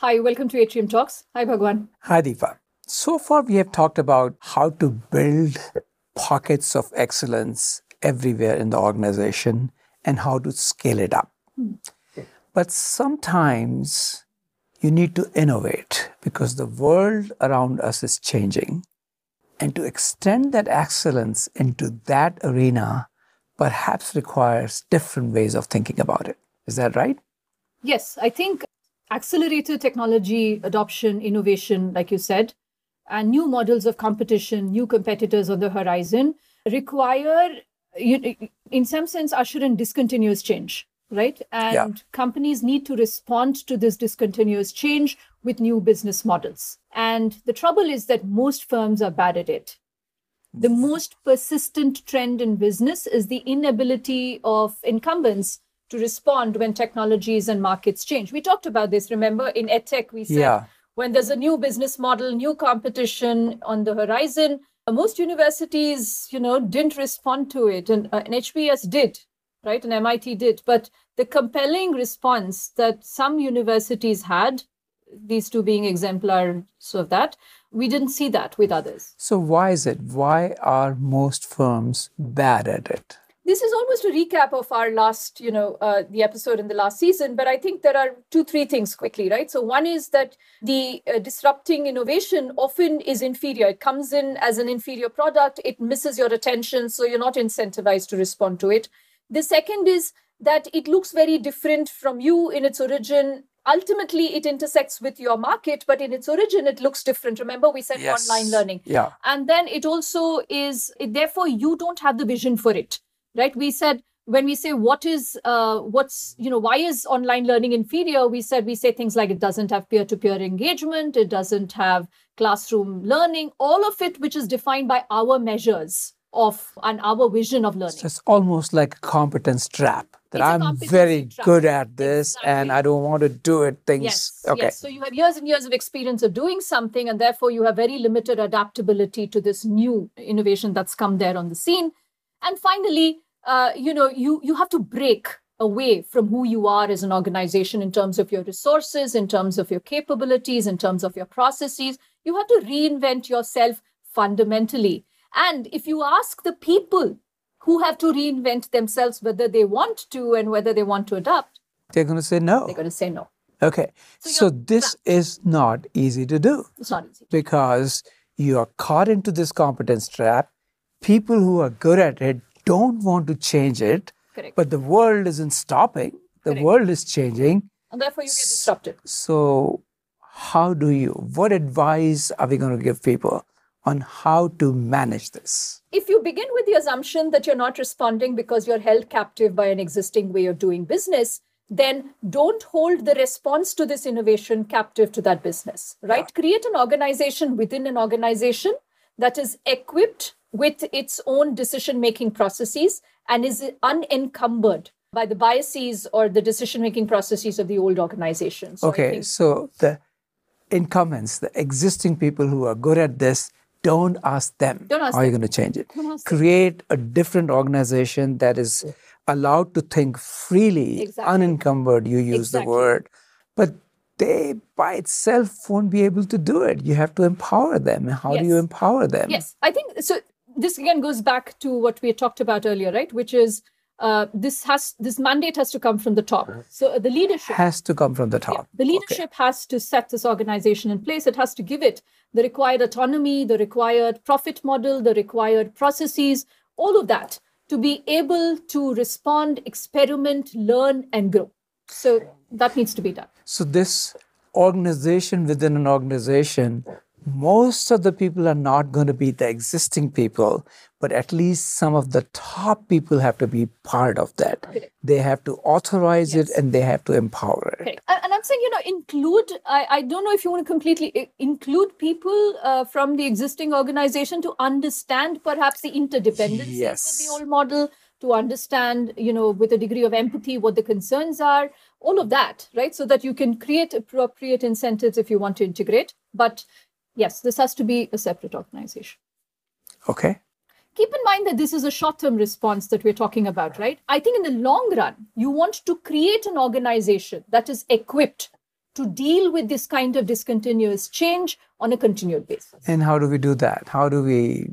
Hi, welcome to Atrium Talks. Hi, Bhagwan. Hi, Deepa. So far, we have talked about how to build pockets of excellence everywhere in the organization and how to scale it up. Hmm. But sometimes you need to innovate because the world around us is changing. And to extend that excellence into that arena perhaps requires different ways of thinking about it. Is that right? Yes, I think accelerated technology adoption, innovation, like you said, and new models of competition, new competitors on the horizon require, in some sense, usher in discontinuous change, right? And yeah. companies need to respond to this discontinuous change with new business models. And the trouble is that most firms are bad at it. The most persistent trend in business is the inability of incumbents to respond when technologies and markets change. We talked about this, remember, in EdTech, we said yeah. when there's a new business model, new competition on the horizon, most universities, you know, didn't respond to it. And, uh, and HBS did, right? And MIT did. But the compelling response that some universities had, these two being exemplars of that, we didn't see that with others. So why is it? Why are most firms bad at it? This is almost a recap of our last you know uh, the episode in the last season but i think there are two three things quickly right? So one is that the uh, disrupting innovation often is inferior. It comes in as an inferior product. It misses your attention so you're not incentivized to respond to it. The second is that it looks very different from you in its origin. Ultimately it intersects with your market but in its origin it looks different. Remember we said yes. online learning. Yeah. And then it also is therefore you don't have the vision for it right we said when we say what is uh, what's you know why is online learning inferior we said we say things like it doesn't have peer-to-peer engagement it doesn't have classroom learning all of it which is defined by our measures of and our vision of learning so it's almost like a competence trap that i'm very trap. good at this exactly. and i don't want to do it things yes, okay yes. so you have years and years of experience of doing something and therefore you have very limited adaptability to this new innovation that's come there on the scene and finally uh, you know you you have to break away from who you are as an organization in terms of your resources in terms of your capabilities in terms of your processes. You have to reinvent yourself fundamentally. And if you ask the people who have to reinvent themselves whether they want to and whether they want to adapt they're going to say no. they're going to say no. Okay. So, so this is not easy to do. It's not easy. Because you are caught into this competence trap people who are good at it don't want to change it, Correct. but the world isn't stopping. The Correct. world is changing. And therefore you get disrupted. So, how do you, what advice are we going to give people on how to manage this? If you begin with the assumption that you're not responding because you're held captive by an existing way of doing business, then don't hold the response to this innovation captive to that business, right? Yeah. Create an organization within an organization that is equipped with its own decision making processes and is unencumbered by the biases or the decision making processes of the old organizations. So okay, so the incumbents, the existing people who are good at this, don't ask them don't ask how them. are you going to change it. Create a different organization that is allowed to think freely, exactly. unencumbered, you use exactly. the word. But they by itself won't be able to do it. You have to empower them. How yes. do you empower them? Yes, I think so this again goes back to what we talked about earlier, right? Which is uh, this has this mandate has to come from the top. So uh, the leadership has to come from the top. Yeah, the leadership okay. has to set this organization in place. It has to give it the required autonomy, the required profit model, the required processes, all of that to be able to respond, experiment, learn, and grow. So that needs to be done. So this organization within an organization most of the people are not going to be the existing people, but at least some of the top people have to be part of that. Correct. They have to authorize yes. it and they have to empower it. Correct. And I'm saying, you know, include, I, I don't know if you want to completely include people uh, from the existing organization to understand perhaps the interdependency yes. with the old model, to understand, you know, with a degree of empathy what the concerns are, all of that, right? So that you can create appropriate incentives if you want to integrate. But yes, this has to be a separate organization. Okay. Keep in mind that this is a short term response that we're talking about, right? I think in the long run, you want to create an organization that is equipped to deal with this kind of discontinuous change on a continued basis. And how do we do that? How do we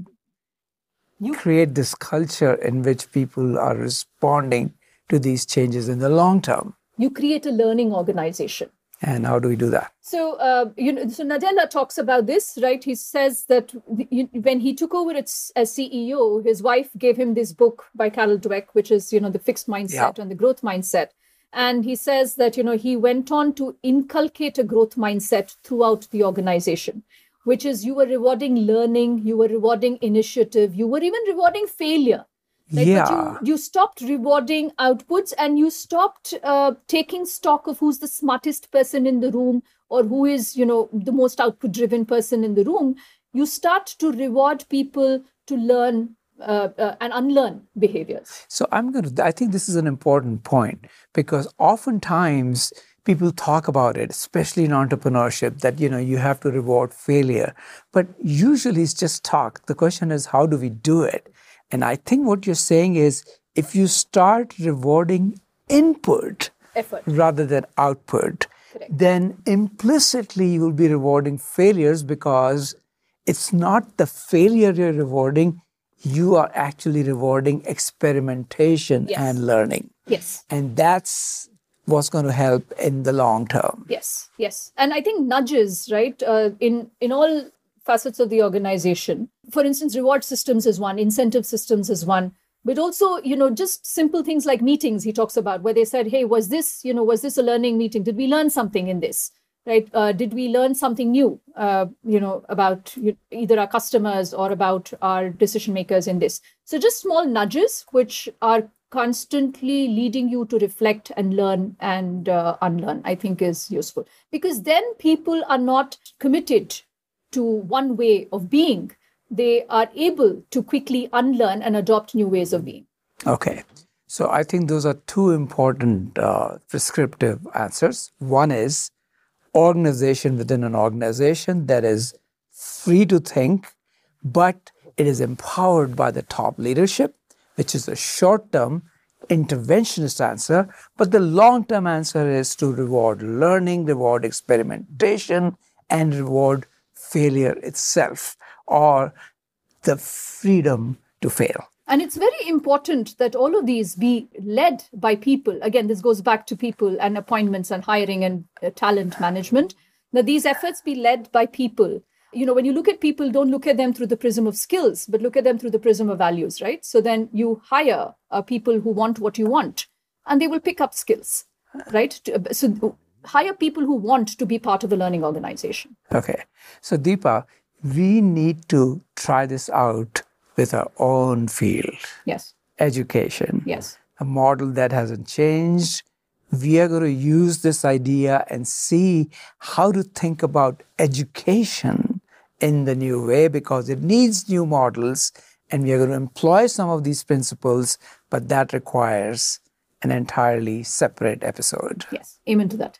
you, create this culture in which people are responding to these changes in the long term? You create a learning organization. And how do we do that? So, uh, you know, so Nadella talks about this, right? He says that when he took over as, CEO, his wife gave him this book by Carol Dweck, which is, you know, the fixed mindset yeah. and the growth mindset. And he says that, you know, he went on to inculcate a growth mindset throughout the organization, which is you were rewarding learning, you were rewarding initiative, you were even rewarding failure. Like, yeah. You, you, stopped rewarding outputs and you stopped uh, taking stock of who's the smartest person in the room or who is, you know, the most output driven person in the room. You start to reward people to learn uh, uh, and unlearn behaviors. So I'm going to, I think this is an important point because oftentimes people talk about it, especially in entrepreneurship, that, you know, you have to reward failure. But usually it's just talk. The question is, how do we do it? And I think what you're saying is if you start rewarding input Effort. rather than output, Correct. then implicitly you will be rewarding failures because it's not the failure you're rewarding, you are actually rewarding experimentation yes. and learning. Yes. And that's what's going to help in the long term. Yes, yes. And I think nudges, right, uh, in, in all facets of the organization. For instance, reward systems is one, incentive systems is one but also you know just simple things like meetings he talks about where they said hey was this you know was this a learning meeting? Did we learn something in this? Right? Uh, did we learn something new uh, you know about either our customers or about our decision makers in this? So just small nudges which are constantly leading you to reflect and learn and uh, unlearn i think is useful. Because then people are not committed to one way of being, they are able to quickly unlearn and adopt new ways of being. Okay. So I think those are two important uh, prescriptive answers. One is organization within an organization that is free to think, but it is empowered by the top leadership, which is a short term interventionist answer. But the long term answer is to reward learning, reward experimentation, and reward failure itself or the freedom to fail. And it's very important that all of these be led by people. Again, this goes back to people and appointments and hiring and uh, talent management. That these efforts be led by people. You know, when you look at people, don't look at them through the prism of skills, but look at them through the prism of values, right? So then you hire uh, people who want what you want and they will pick up skills, right? So hire people who want to be part of the learning organization. Okay. So, Deepa, we need to try this out with our own field. Yes. Education. Yes. A model that hasn't changed. We are going to use this idea and see how to think about education in the new way because it needs new models and we are going to employ some of these principles, but that requires an entirely separate episode. Yes, amen to that.